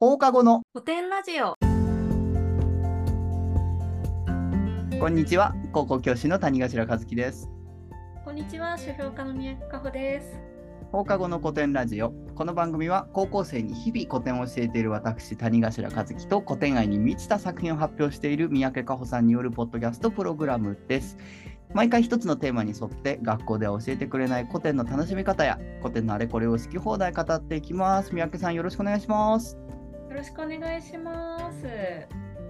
放課後の。古典ラジオ。こんにちは。高校教師の谷頭和樹です。こんにちは。書評家の宮城加穂です。放課後の古典ラジオ。この番組は高校生に日々古典を教えている私谷頭和樹と古典愛に満ちた作品を発表している三宅加穂さんによるポッドキャストプログラムです。毎回一つのテーマに沿って学校では教えてくれない古典の楽しみ方や古典のあれこれを好き放題語っていきます。三宅さんよろしくお願いします。よろしくお願いします。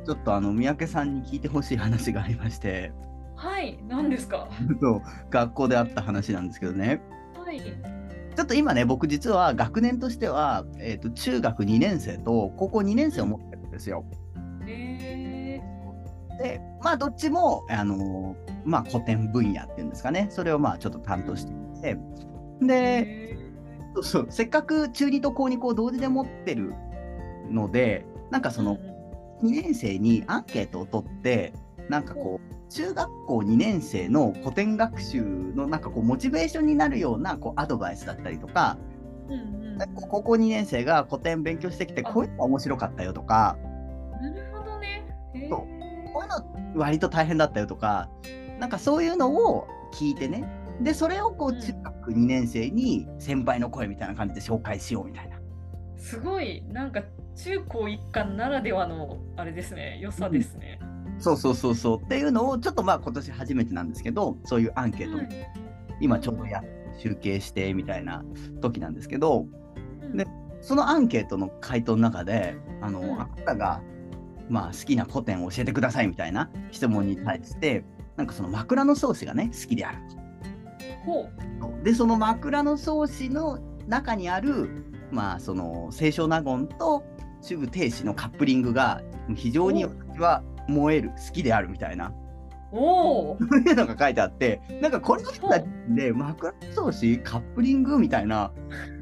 ちょっとあの三宅さんに聞いてほしい話がありまして。はい何ですか？学校であった話なんですけどね。はい。ちょっと今ね僕実は学年としては、えー、と中学2年生と高校2年生を持ってるんですよ。えでまあどっちも、あのーまあ、古典分野っていうんですかね。それをまあちょっと担当していて。ー、でえそうそうせっかく中2と高2こう同時で持ってるのでなんかその2年生にアンケートを取ってなんかこう中学校2年生の古典学習のなんかこうモチベーションになるようなこうアドバイスだったりとかうんうん。高校2年生が古典勉強してきてこういうのが面白かったよとかほどね。こういうの割と大変だったよとかなんかそういうのを聞いてね。でそれをこううん。中学2年生に先輩の声みたいな感じで紹介しようみたいな。すごい。なんか中高一貫ならではのあれですね。良さですね、そうそうそうそう。っていうのをちょっとまあ今年初めてなんですけどそういうアンケートをはい。今ちょうどや集計してみたいな時なんですけどうん。でそのアンケートの回答の中であの、うん。あなたが、まあ、好きな古典を教えてくださいみたいな質問に対してなんかその枕草子がね好きであるほう。でその枕草子の中にあるまあその清少納言と中部停止のカップリングが非常に私は燃える好きであるみたいな。おおそういうのが書いてあってなんかこれを見たで枕草子カップリングみたいな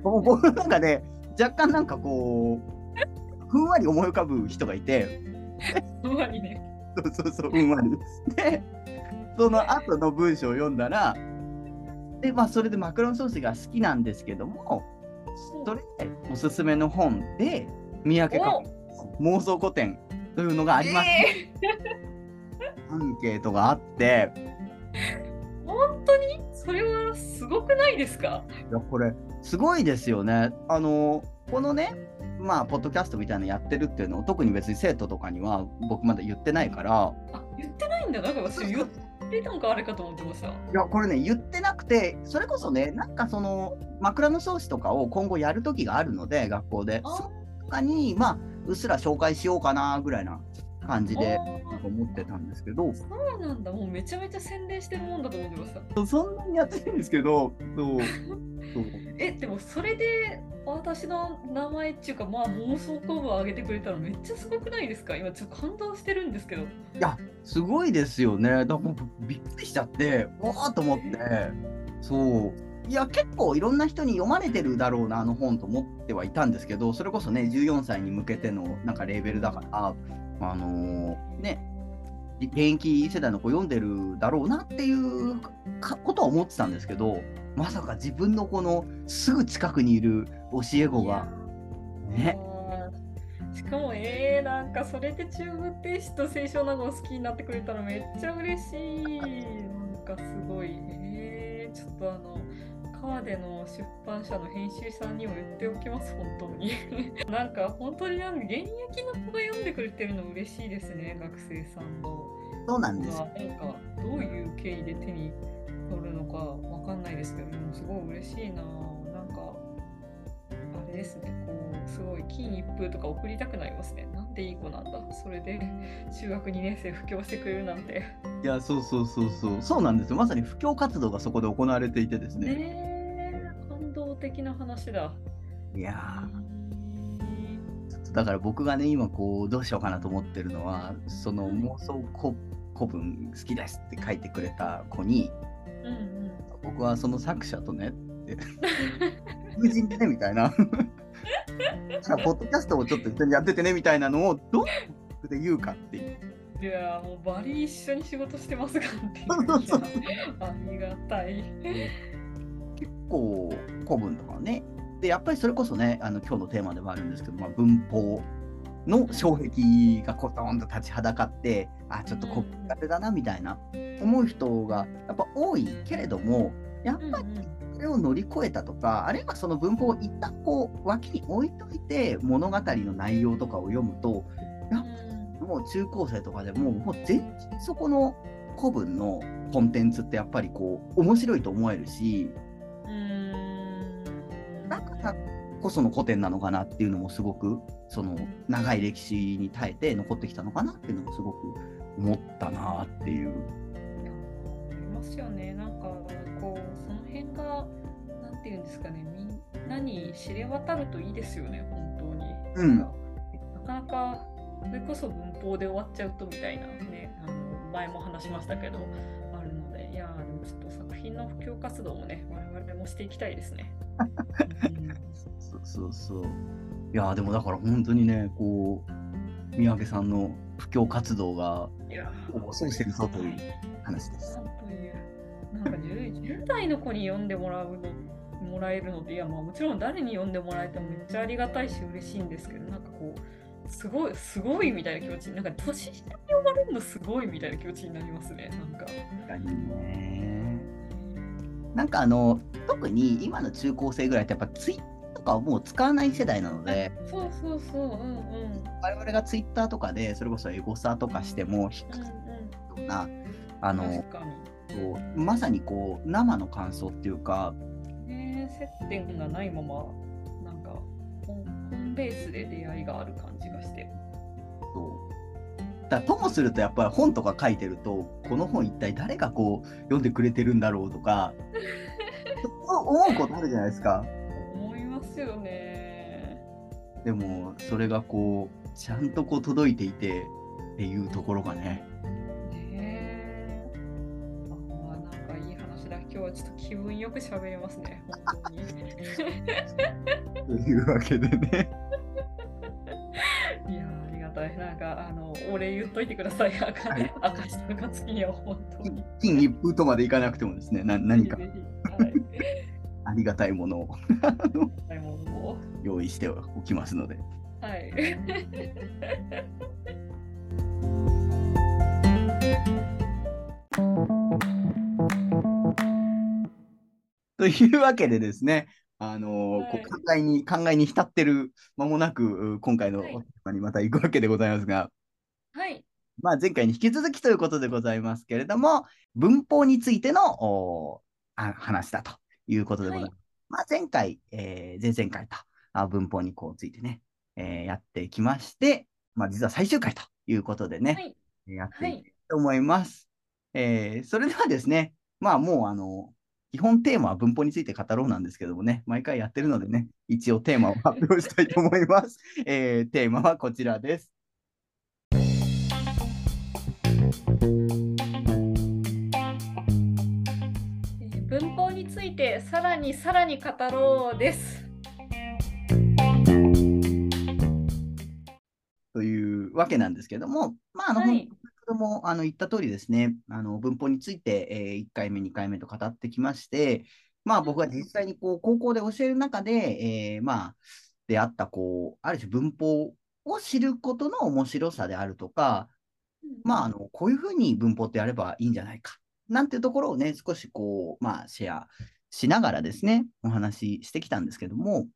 僕の中で若干なんかこうふんわり思い浮かぶ人がいて。ふんわりね。そうそうそうふんわり。でその後の文章を読んだらで、まあ、それで枕草子が好きなんですけどもそれでおすすめの本で三宅か妄想古典というのがあります、えアンケートがあって。ー本当に？それはすごくないですか？いやこれすごいですよね。あのこのねまあポッドキャストみたいなのやってるっていうのを特に別に生徒とかには僕まだ言ってないから。あ言ってないんだ。なんか私言ってたんかあれかと思ってました。いやこれね言ってなくてそれこそねなんかその枕草子とかを今後やる時があるので学校で。あその他にまあうっすら紹介しようかなぐらいな感じで思ってたんですけど。そうなんだ。もうめちゃめちゃ宣伝してるもんだと思ってましたそんなにやってるんですけど。そう。えでもそれで私の名前っていうかまあ妄想コブを上げてくれたらめっちゃすごくないですか？今ちょっと感動してるんですけど。いやすごいですよね。だからびっくりしちゃってわーっと思って。そういや結構いろんな人に読まれてるだろうなあの本と思ってはいたんですけどそれこそね14歳に向けてのなんかレーベルだからあのーね現役世代の子読んでるだろうなっていうかことは思ってたんですけどまさか自分のこのすぐ近くにいる教え子がね。しかもえー、なんかそれで中部停止と清少納言好きになってくれたらめっちゃ嬉しい。なんかすごい。えー、ちょっとあの川での出版社の編集さんにも言っておきます本当に。なんか本当になんか現役の子が読んでくれてるの嬉しいですね学生さんの。そうなんです。がなんかどういう経緯で手に取るのかわかんないですけどでもすごい嬉しいな。なんかあれですねこうすごい金一封とか送りたくなりますね。なんていい子なんだ。それで中学2年生布教してくれるなんて。いやそうそうそうそう。そうなんですよ。まさに布教活動がそこで行われていてですね。ね的な話だ。いやー。だから僕がね今こうどうしようかなと思ってるのはその妄想古古文好きですって書いてくれた子にうんうん。僕はその作者とね って友人でねみたいな。ポッドキャストをちょっと一緒にやっててねみたいなのをどうで言うかっていう。いやーもうバリ一緒に仕事してますがってありがたい。結構古文とかね。でやっぱりそれこそねあの今日のテーマでもあるんですけど、まあ、文法の障壁がコトンと立ちはだかってあちょっとこ苦手だなみたいな思う人がやっぱ多いけれどもやっぱりそれを乗り越えたとかあるいはその文法を一旦こう脇に置いといて物語の内容とかを読むとやっぱりもう中高生とかでももう全然そこの古文のコンテンツってやっぱりこう面白いと思えるしこその古典なのかなっていうのもすごくその長い歴史に耐えて残ってきたのかなっていうのもすごく思ったなっていう。ありますよね。なんかこうその辺がなんていうんですかね。みんなに知れ渡るといいですよね。本当に。うん。なかなかそれこそ文法で終わっちゃうとみたいなね。あの前も話しましたけど品の普及活動もね我々もしていきたいですね。うんそうそうそう。いやーでもだから本当にねこう三宅さんの布教活動がいやほぼそうしてるぞという話ですな。んというなんか 10, 10代の子に読んでもらうのもらえるのでいやまあもちろん誰に読んでもらえてもめっちゃありがたいし嬉しいんですけどなんかこうすごいすごいみたいな気持ちになんか年下に読まれるのすごいみたいな気持ちになりますねなんか。確かにね。なんかあの特に今の中高生ぐらいってやっぱツイッターとかはもう使わない世代なので。そうそうそううんうん。我々がツイッターとかでそれこそエゴサとかしても引くうん。ようなあうんの確かこうまさにこう生の感想っていうかにね接点がないままなんか本本ベースで出会いがある感じがして。そうだともするとやっぱり本とか書いてるとこの本一体誰がこう読んでくれてるんだろうとか 思うことあるじゃないですか。思いますよね。でもそれがこうちゃんとこう届いていてっていうところがねねえ。ああ、なんかいい話だ。今日はちょっと気分よく喋れますね。本当に。というわけでねお礼言っといてください。あかはい赤下のつきには本当に。金一封とまでいかなくてもですねな何かはい。ありがたいものを用意しておきますので。う。はい。というわけでですね、あのーはい考えに考えに浸ってる間もなく、う今回のテーマにまた行くわけでございますが、はい。まあ、前回に引き続きということでございますけれども、文法についての話だということでございます。はいまあ、前回、えー前々回とあ文法にこうついてね、えーやってきまして、まあ、実は最終回ということでね、はい。やっていきたいと思います。えーそれではですね、まあもうあの、基本テーマは文法について語ろうなんですけどもね、毎回やってるのでね、一応テーマを発表したいと思います。えーテーマはこちらです。てさらにさらに語ろうです。というわけなんですけども、まあ、あの、はい。もあの言った通りですね、あの文法について、え1回目、2回目と語ってきまして、まあ、僕が実際にこう高校で教える中で、えーまあ、であったこう、ある種文法を知ることの面白さであるとか、まあ、あのこういうふうに文法ってやればいいんじゃないか、なんていうところをね、少しこう、まあ、シェアしながらですね、お話ししてきたんですけども、うん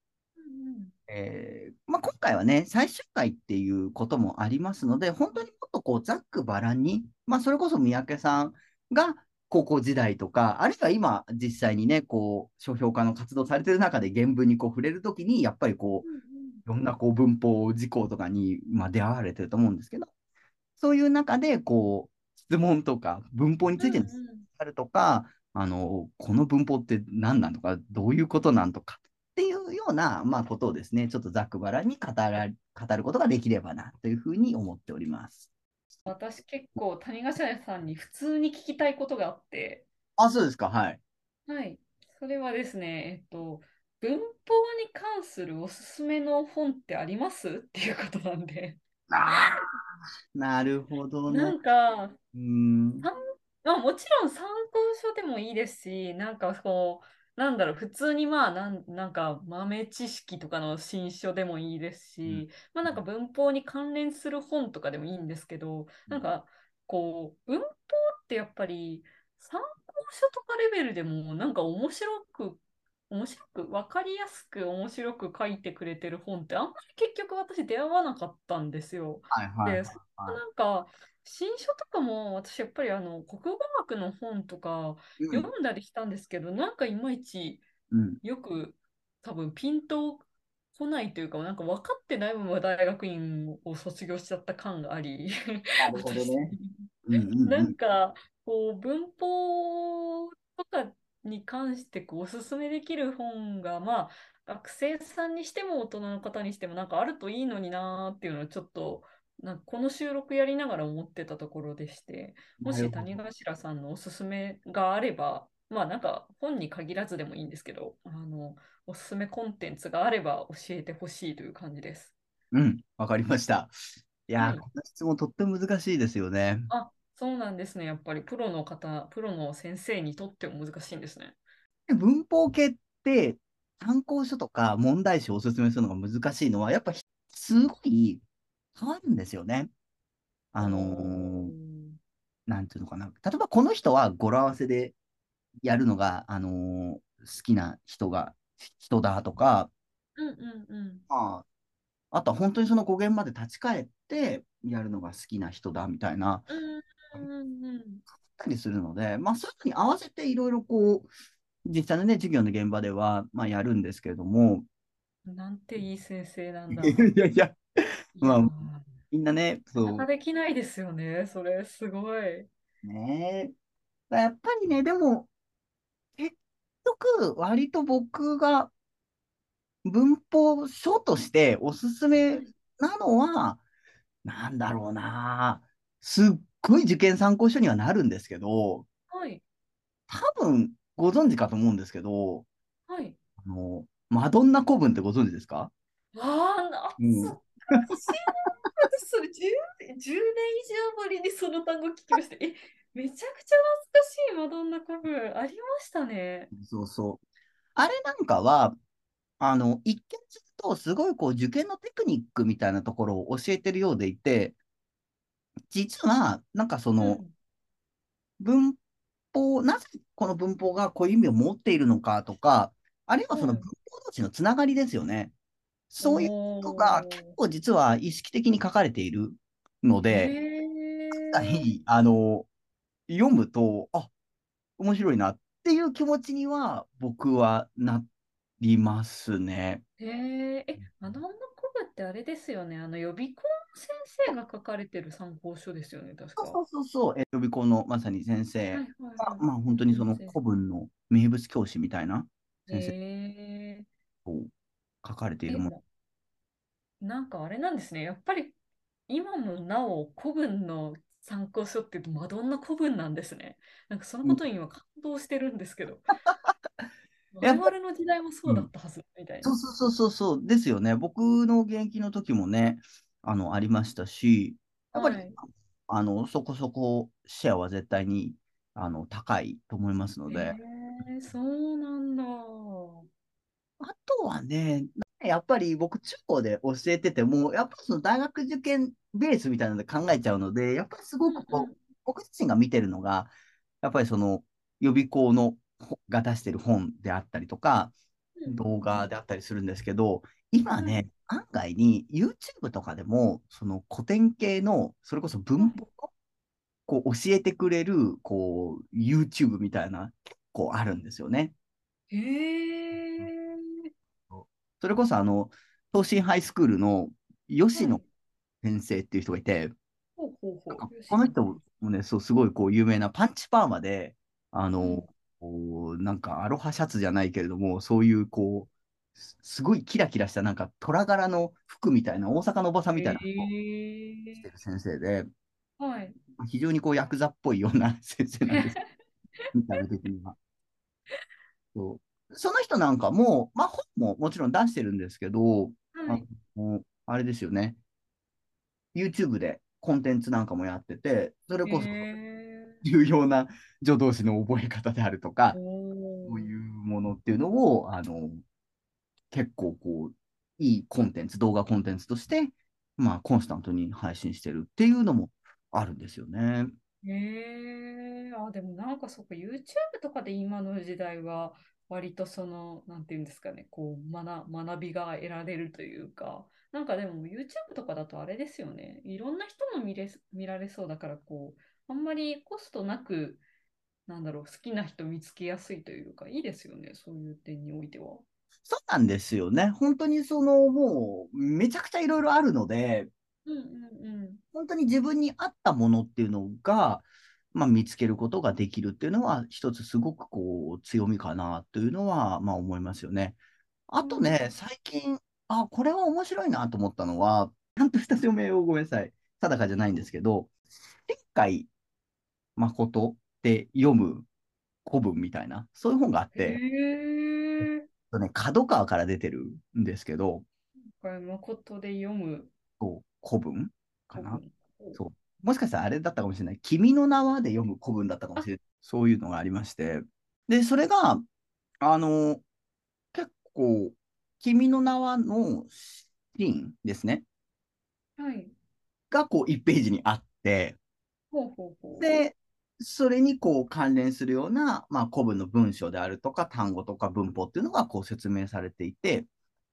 えーまあ、今回はね、最終回っていうこともありますので、本当にもっとこうざっくばらんに、まあ、それこそ三宅さんが高校時代とか、あるいは今、実際にね、こう書評家の活動されてる中で原文にこう触れるときに、やっぱりこう、うんいろんなこう文法事項とかに、まあ、出会われてると思うんですけど、そういう中でこう質問とか文法についてのあるとか、あのこの文法って何なんとか、どういうことなんとかっていうような、まあ、ことをですね、ちょっとざっくばらんに語ら語ることができればなというふうに思っております。私結構谷頭さんに普通に聞きたいことがあって、あ、そうですか、はい。はい。それはですね、えっと、文法に関するおすすめの本ってあります？っていうことなんで。あーなるほどね。なんか、うーん。まあ、もちろん参考書でもいいですし、なんかこう、なんだろう、普通にまあなん、なんか豆知識とかの新書でもいいですし、まあなんか文法に関連する本とかでもいいんですけど、なん。かこう、文法ってやっぱり参考書とかレベルでもなんか面白く、面白く、わかりやすく面白く書いてくれてる本ってあんまり結局私出会わなかったんですよ。はいはいで、そなんか、新書とかも私やっぱりあの国語学の本とかうん。読んだりしたんですけど、なんかいまいちうん。よく多分ピンとこないというか、なんか分かってないまま大学院を卒業しちゃった感があり、なるほどね。私 うんうんうなんんかこう文法とかに関してこうおすすめできる本が、まあ、学生さんにしても大人の方にしてもなんかあるといいのになーっていうのをちょっとなんかこの収録やりながら思ってたところでして、もし谷頭さんのおすすめがあれば、まあなんか本に限らずでもいいんですけど、あのおすすめコンテンツがあれば教えてほしいという感じです。うん、わかりました。いやー、はいこの質問とっても難しいですよね。あ、そうなんですね。やっぱりプロの方、プロの先生にとっても難しいんですね。文法系って参考書とか問題集をおすすめするのが難しいのは、やっぱひすごい変わるんですよね。あのーなんていうのかな。例えばこの人は語呂合わせでやるのが、あのー好きな人が、人だとか、うんうんうん。まあ、あとは本当にその語源まで立ち返ってやるのが好きな人だみたいな、うんうんうんたりするので、まあ、そういうのに合わせていろいろこう、実際のね、授業の現場では、まあ、やるんですけれども、うん。なんていい先生なんだ。いやいや、まあみんなね、そうできないですよね。それ、すごい。ねえ。やっぱりね、でも、結局、割と僕が文法書としておすすめなのは、なんだろうな。すっごい受験参考書にはなるんですけど、はい。多分ご存知かと思うんですけど、はい。あの、マドンナ古文ってご存知ですか？ああ、な、うん私それ 10, 10年以上ぶりにその単語聞きました。え、めちゃくちゃ懐かしいマドンナ古文ありましたね。そうそう。あれなんかは、あの、一見すると、すごいこう、受験のテクニックみたいなところを教えてるようでいて、実は、なんかその、文法、なぜこの文法がこういう意味を持っているのかとか、あるいはそのうん文法同士のつながりですよね。そういうことが結構実は意識的に書かれているので、あの、読むと、あ、面白いなっていう気持ちには僕はなりますね。へえ、え、マドンナ古文ってあれですよね。あの予備校の先生が書かれてる参考書ですよね、確か。そうそうそうえ予備校のまさに先生はいはいが、はいまあ本当にその古文の名物教師みたいな先生書かれていえ、るもの。なんかあれなんですね。やっぱり今もなお古文の参考書っていうとマドンナ古文なんですね。なんかそのことに今感動してるんですけど。我々の時代もそうだったはずみたいな。そうそうそうそうそうですよね。僕の現役の時もね、あの、ありましたし、やっぱり、はいあの、そこそこシェアは絶対にあの高いと思いますので、へえ、そうなんだ。あとはね、やっぱり僕、中高で教えてても、やっぱりその大学受験ベースみたいなので考えちゃうので、やっぱりすごくこう、うんうん。僕自身が見てるのが、やっぱりその予備校のほが出してる本であったりとか、うん。動画であったりするんですけど、今ね、案外に YouTube とかでも、その古典系の、それこそ文法をこう教えてくれる、こう、YouTube みたいな、結構あるんですよね。へえ。それこそ、あの、東進ハイスクールの吉野はい先生っていう人がいて。この人もね、そう、すごいこう有名なパンチパーマで、あの、うんなんかアロハシャツじゃないけれども、そういうこう、すすごいキラキラしたなんか虎柄の服みたいな、大阪のおばさんみたいなのをへしてえ。る先生で、はい。非常にこうヤクザっぽいような先生なんです。見た目的には。そうその人なんかも、まあ本ももちろん出してるんですけど、はい。あのあれですよね。YouTube でコンテンツなんかもやってて、それこそ。重要な助動詞の覚え方であるとか、おそういうものっていうのを、あの、結構こう、いいコンテンツ、動画コンテンツとして、まあ、コンスタントに配信してるっていうのもあるんですよね。へえあ、でもなんかそっか、YouTube とかで今の時代は、割とその、なんていうんですかね、こう、学、学びが得られるというか、なんかでも YouTube とかだとあれですよね、いろんな人の見れ、見られそうだから、こう、あんまりコストなく、なんだろう、好きな人見つけやすいというか、いいですよね、そういう点においては。そうなんですよね。本当にその、もう、めちゃくちゃいろいろあるので、うんうんうん。本当に自分に合ったものっていうのが、まあ、見つけることができるっていうのは、一つすごくこう強みかなというのは、まあ、思いますよね。あとね、うん最近、あ、これは面白いなと思ったのは、ちゃんとした署名をごめんなさい、定かじゃないんですけど、天海誠って読む古文みたいな、そういう本があっへて、え。とね、角川から出てるんですけど、これ、誠で読むそう古文かな？そうもしかしたらあれだったかもしれない。君の名はで読む古文だったかもしれない。そういうのがありまして。で、それが、あの、結構、君の名はのシーンですね。はい。が、こう、1ページにあって、ほうほうほう。で、それにこう関連するような、まあ、古文の文章であるとか、単語とか文法っていうのがこう説明されていて、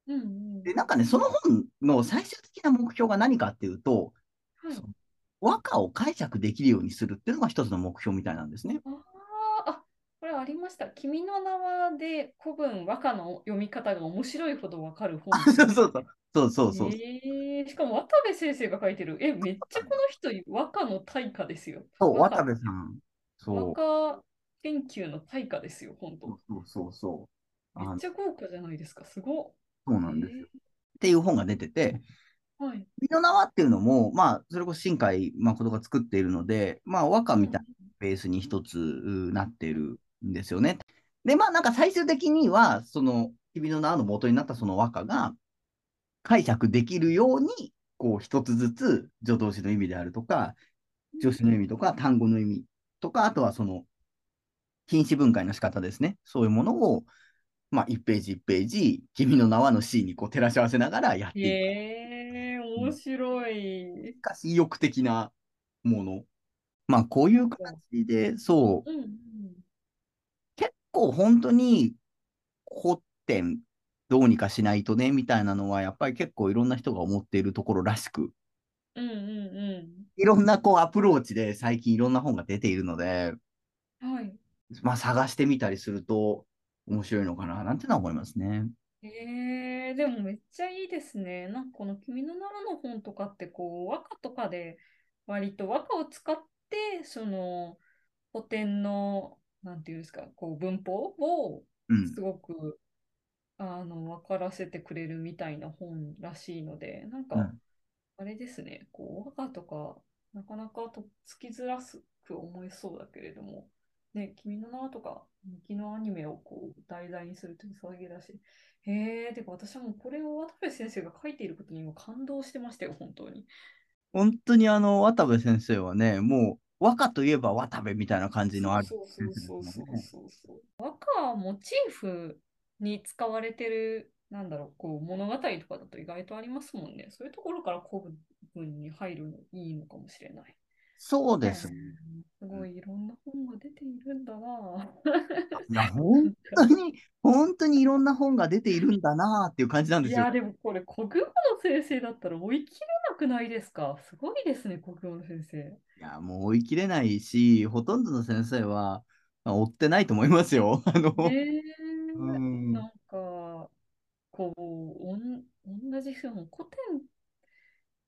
うんうん。で、なんかね、その本の最終的な目標が何かっていうと、和歌を解釈できるようにするっていうのが一つの目標みたいなんですね。あこれありました。君の名はで古文和歌の読み方が面白いほどわかる本。そうそうそう。そうそうそう。えーしかも渡部先生が書いてる。え、めっちゃこの人和歌の大家ですよ。そう、渡部さん。そう。和歌研究の大家ですよ、本当。そうそうそう。あめっちゃ豪華じゃないですか。すごっ。そうなんですよ。っていう本が出てて、えーはい。君の名はっていうのも、まあ、それこそ新海誠が作っているので、まあ、和歌みたいなベースに一つうなっているんですよね。で、まあ、なんか最終的には、その、君の名はの元になったその和歌が解釈できるように、こう、一つずつ助動詞の意味であるとか、助詞の意味とか、単語の意味とか、あとはその、品詞分解の仕方ですね。そういうものを、まあ、1ページ1ページ、君の名はの C にこう照らし合わせながらやっていく。えー、面白い。しかし意欲的なもの。まあ、こういう形で、そう、うんうん。結構本当に古典どうにかしないとね、みたいなのは、やっぱり結構いろんな人が思っているところらしく、うんうんいろんなこうアプローチで最近いろんな本が出ているので、うん。はい。まあ、探してみたりすると面白いのかな、なんていうのは思いますね。えー、でもめっちゃいいですね。なんかこの「君の名は」の本とかってこう和歌とかで割と和歌を使ってその古典のなんていうんですかこう文法をうん。すごく、あの分からせてくれるみたいな本らしいのでなんかうんあれですねこう和歌とかなかなかとっつきづらく思えそうだけれどもね、君の名はとか、人気のアニメをこう題材にするという騒ぎだし、へえ、てか私はもうこれを渡部先生が書いていることに今感動してましたよ、本当に。本当にあの、渡部先生はね、もう和歌といえば渡部みたいな感じのあるそうそうそうそう先生ですもんね。そうそう。和歌はモチーフに使われてる、なんだろう、こう物語とかだと意外とありますもんね。そういうところから古文に入るのいいのかもしれない。そうですへ。ーすごいいろんな本が出ているんだな。いや、本当に、本当にいろんな本が出ているんだなっていう感じなんですよいや、。でもこれ国語の先生だったら追い切れなくないですか？すごいですね、国語の先生。いや、もう追い切れないし、ほとんどの先生は、まあ追ってないと思いますよ。あの、ねえうんなんか、こう、おん同じその古典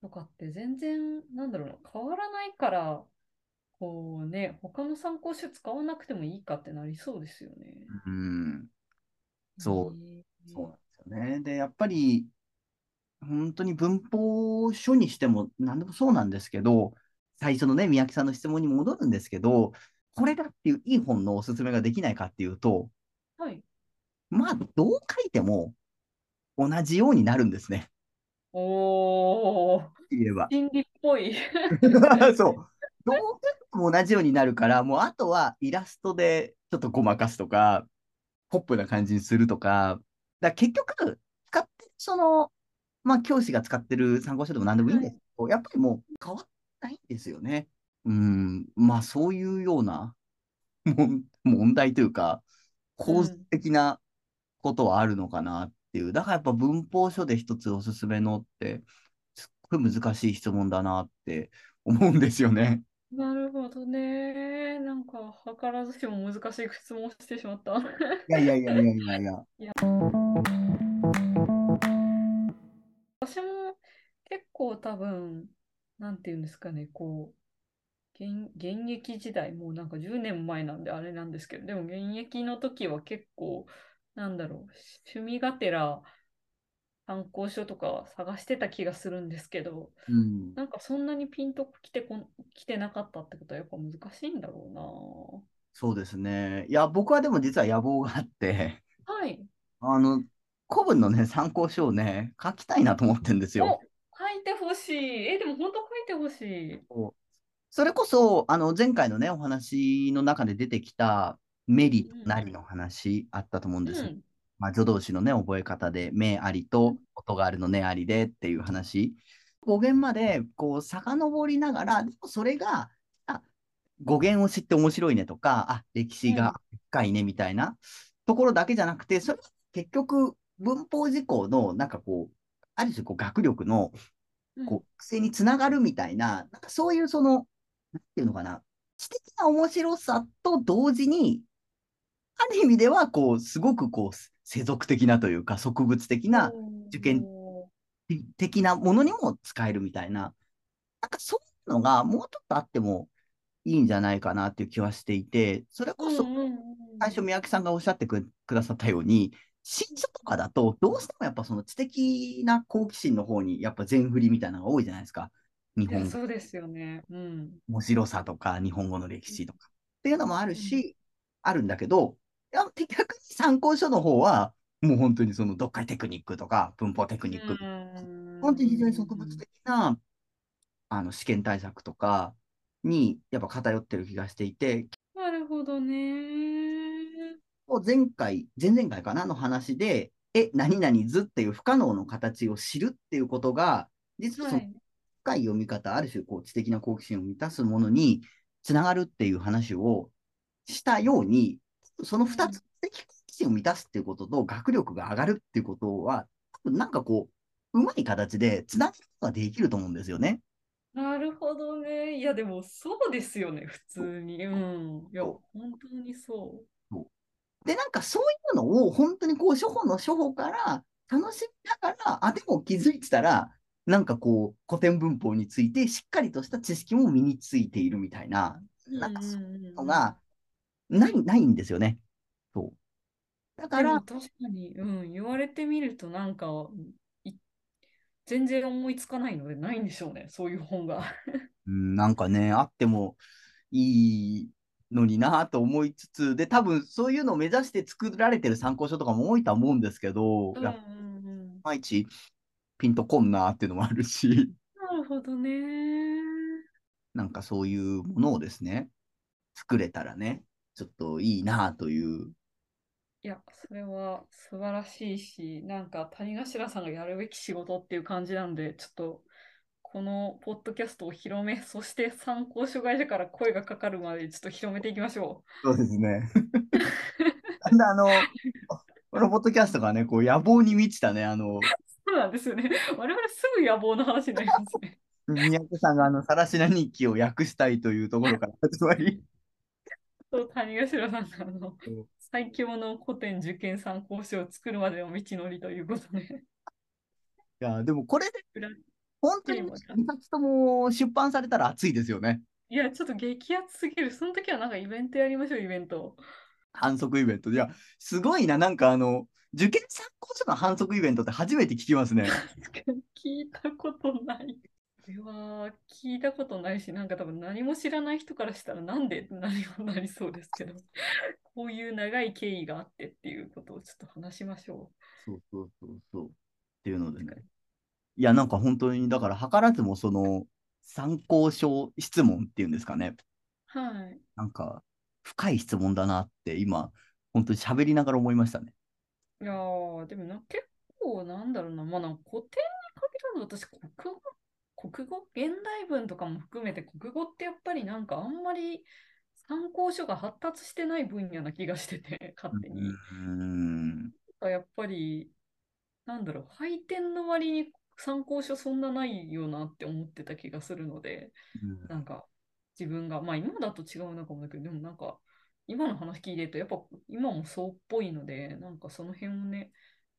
とかって全然、なんだろうな、変わらないから、こうね、他の参考書使わなくてもいいかってなりそうですよね。うん、そうねえそうなんですよね。で、やっぱり、本当に文法書にしても何でもそうなんですけど、最初のね、三宅さんの質問に戻るんですけど、これだっていういい本のおすすめができないかっていうと、はい。まあ、どう書いても同じようになるんですね。おー、言えば。心理っぽい。そう。どうも同じようになるから、もうあとはイラストでちょっとごまかすとか、ポップな感じにするとか、だ結局、使ってるその、まあ、教師が使ってる参考書でも何でもいいんですけど、はい、やっぱりもう変わってないんですよね。うん、まあ、そういうような問題というか、構図的なことはあるのかなっていう。うん、だからやっぱ文法書で一つおすすめのって、すっごい難しい質問だなって思うんですよね。なるほどね。なんか、図らずしも難しい質問をしてしまった。いやいやいやいやいやいや。いや私も結構多分、なんていうんですかね、こう、現現役時代、もうなんか10年前なんであれなんですけど、でも現役の時は結構、なんだろう、趣味がてら参考書とか探してた気がするんですけど、うん、なんかそんなにピンときてこ来てなかったってことはやっぱ難しいんだろうな。そうですね。いや、僕はでも実は野望があって、はい。あの、古文のね、参考書をね、書きたいなと思ってるんですよ。書いてほしい。え、でも本当書いてほしい。それこそ、あの、前回のね、お話の中で出てきたメリとなりの話あったと思うんです。うんまあ、助動詞のね、覚え方で、目ありと音があるのねありでっていう話。語源まで、こう、遡りながら、でもそれが、あ、語源を知って面白いねとか、あ、歴史が深いねみたいなところだけじゃなくて、それ結局、文法事項の、なんかこう、ある種こう学力の、こう、癖につながるみたいな、なんかそういうその、なんていうのかな、知的な面白さと同時に、ある意味では、こう、すごくこう、世俗的なというか、植物的な受験的なものにも使えるみたいな、なんかそういうのがもうちょっとあってもいいんじゃないかなっていう気はしていて、それこそ、最初、三宅さんがおっしゃってくださったように、新書とかだと、どうしてもやっぱその知的な好奇心の方に、やっぱ全振りみたいなのが多いじゃないですか。日本そうですよね。うん。面白さとか、日本語の歴史とか。っていうのもあるし、うん、あるんだけど、いや、逆に参考書の方は、もう本当にその読解テクニックとか文法テクニック、本当に非常に植物的なあの試験対策とかにやっぱ偏ってる気がしていて。なるほどね。前回、前々回かなの話で、え、何々図っていう不可能の形を知るっていうことが、実はその深い読み方、はい、ある種こう知的な好奇心を満たすものにつながるっていう話をしたように、その2つ、的好奇心を満たすっていうことと学力が上がるっていうことは、多分なんかこう、うまい形でつなぐことができると思うんですよね。なるほどね。いや、でもそうですよね、普通に。うん。いや、本当にそう。そうで、なんかそういうのを本当にこう、初歩の初歩から楽しみながら、あ、でも気づいてたら、なんかこう、古典文法についてしっかりとした知識も身についているみたいな、なんかそういうのがない、ないんですよね。そう。だから、確かに、うん、言われてみるとなんか全然思いつかないのでないんでしょうね、そういう本が。うん、なんかね、あってもいいのになと思いつつ、で、多分そういうのを目指して作られてる参考書とかも多いとは思うんですけど、うんうんうん、いまいちピンとこんなっていうのもあるし。なるほどね。なんかそういうものをですね、作れたらね、ちょっといいなといういや、それは素晴らしいし、なんか谷頭さんがやるべき仕事っていう感じなんで、ちょっとこのポッドキャストを広め、そして参考書会社から声がかかるまでちょっと広めていきましょう。そうですね。なんであの、このポッドキャストがね、こう野望に満ちたね、あの、そうなんですよね。我々すぐ野望の話になりますね。三宅さんがあの、さらしな日記を訳したいというところから始まり。そう、谷頭さんがあの、最強の古典受験参考書を作るまでの道のりということで。いや、でもこれで、本当に2冊とも出版されたら熱いですよね。いや、ちょっと激アツすぎる。その時はなんかイベントやりましょう、イベント。反則イベント。いや、すごいな、なんかあの、受験参考書の反則イベントって初めて聞きますね。聞いたことない。これは聞いたことないし、なんか多分何も知らない人からしたらなんで何もなりそうですけど、こういう長い経緯があってっていうことをちょっと話しましょう。そうそうそうそう。っていうのでね。いや、なんか本当に、だから図らずもその参考書質問っていうんですかね。はい。なんか深い質問だなって今本当に喋りながら思いましたね。いやー、でもな、結構なんだろうな、まあなんか古典に限らず私、国語、国語、現代文とかも含めて国語ってやっぱりなんかあんまり参考書が発達してない分野な気がしてて、勝手に。うん。やっぱり、なんだろう、配点の割に参考書そんなないよなって思ってた気がするので、なんか自分が、まあ今だと違うのかもだけど、でもなんか今の話聞いてると、やっぱ今もそうっぽいので、なんかその辺をね、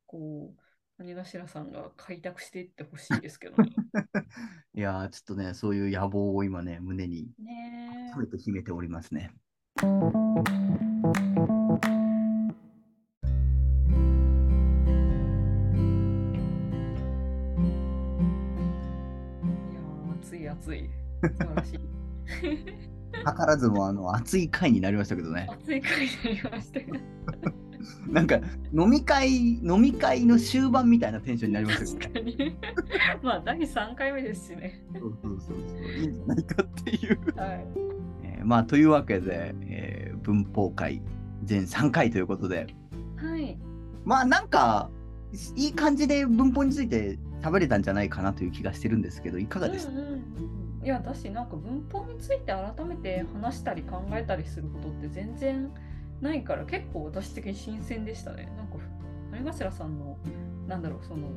こう、谷頭さんが開拓していってほしいですけどね。いやー、ちょっとね、そういう野望を今ね、胸にね込めて秘めておりますね。え。いやー、熱い熱い。素晴らしい。図らずもあの熱い回になりましたけどね。熱い回になりましたが。なんか飲み会、飲み会の終盤みたいなテンションになりましたけどね。確かに。まあ、第3回目ですしね。そうそうそうそう。いいんじゃないかっていう。はい。えーまあ、というわけで、えー文法会全3回ということで、はい。まあなんか、いい感じで文法について喋れたんじゃないかなという気がしてるんですけど、いかがですか、うんうんうんいや、だし、なんか文法について改めて話したり考えたりすることって全然ないから、結構私的に新鮮でしたね。なんか、谷頭さんの、なんだろう、その、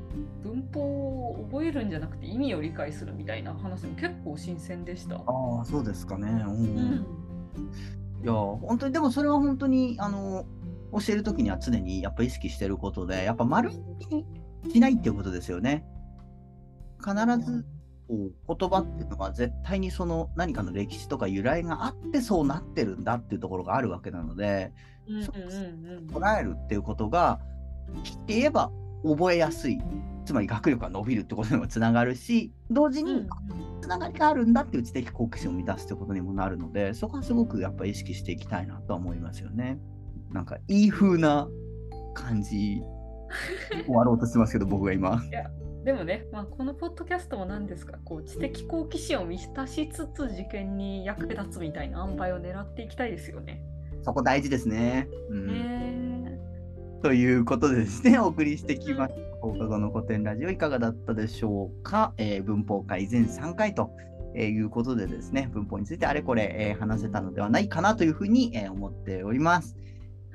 文法を覚えるんじゃなくて意味を理解するみたいな話も結構新鮮でした。ああ、そうですかね。うんううんん。いや、本当に、でもそれは本当に、あの、教えるときには常にやっぱ意識してることで、やっぱ丸いにしないっていうことですよね。必ず言葉っていうのは絶対にその何かの歴史とか由来があってそうなってるんだっていうところがあるわけなので、うんう捉えるっていうことが、切って言えば覚えやすい。つまり学力が伸びるってことにもつながるし、同時につながりがあるんだっていう知的好奇心を満たすってことにもなるので、そこはすごくやっぱ意識していきたいなとは思いますよね。なんかいい風な感じ終わろうとしてますけど、僕が今。でもね、まあ、このポッドキャストも何ですか、こう知的好奇心を満たしつつ受験に役立つみたいな塩梅を狙っていきたいですよね。そこ大事ですね。うんねということでですね、お送りしてきました。放課後の古典ラジオいかがだったでしょうか、えー文法会全3回と、えーいうことでですね、文法についてあれこれ、えー話せたのではないかなというふうに、えー思っております。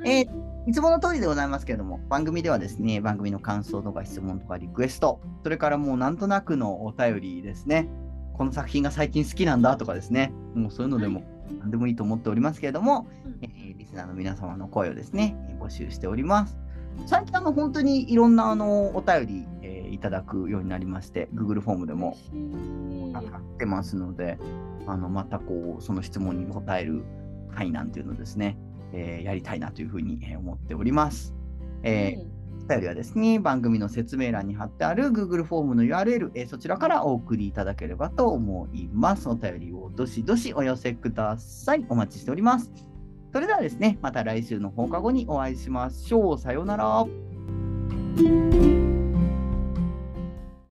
えーいつもの通りでございますけれども、番組ではですね、番組の感想とか質問とかリクエスト、それからもうなんとなくのお便りですね、この作品が最近好きなんだとかですね、もうそういうのでも何でもいいと思っておりますけれども、うん。えーリスナーの皆様の声をですね、えー募集しております。最近あの本当にいろんなあのお便り、えーいただくようになりまして、Google フォームでも上がってますので、あのまたこうその質問に答える会なんていうのをですね、えーやりたいなというふうにえー思っております。えーお便りはですね、番組の説明欄に貼ってある Google フォームの URL、えーそちらからお送りいただければと思います。お便りをどしどしお寄せください。お待ちしております。それではですね、また来週の放課後にお会いしましょう。さようなら。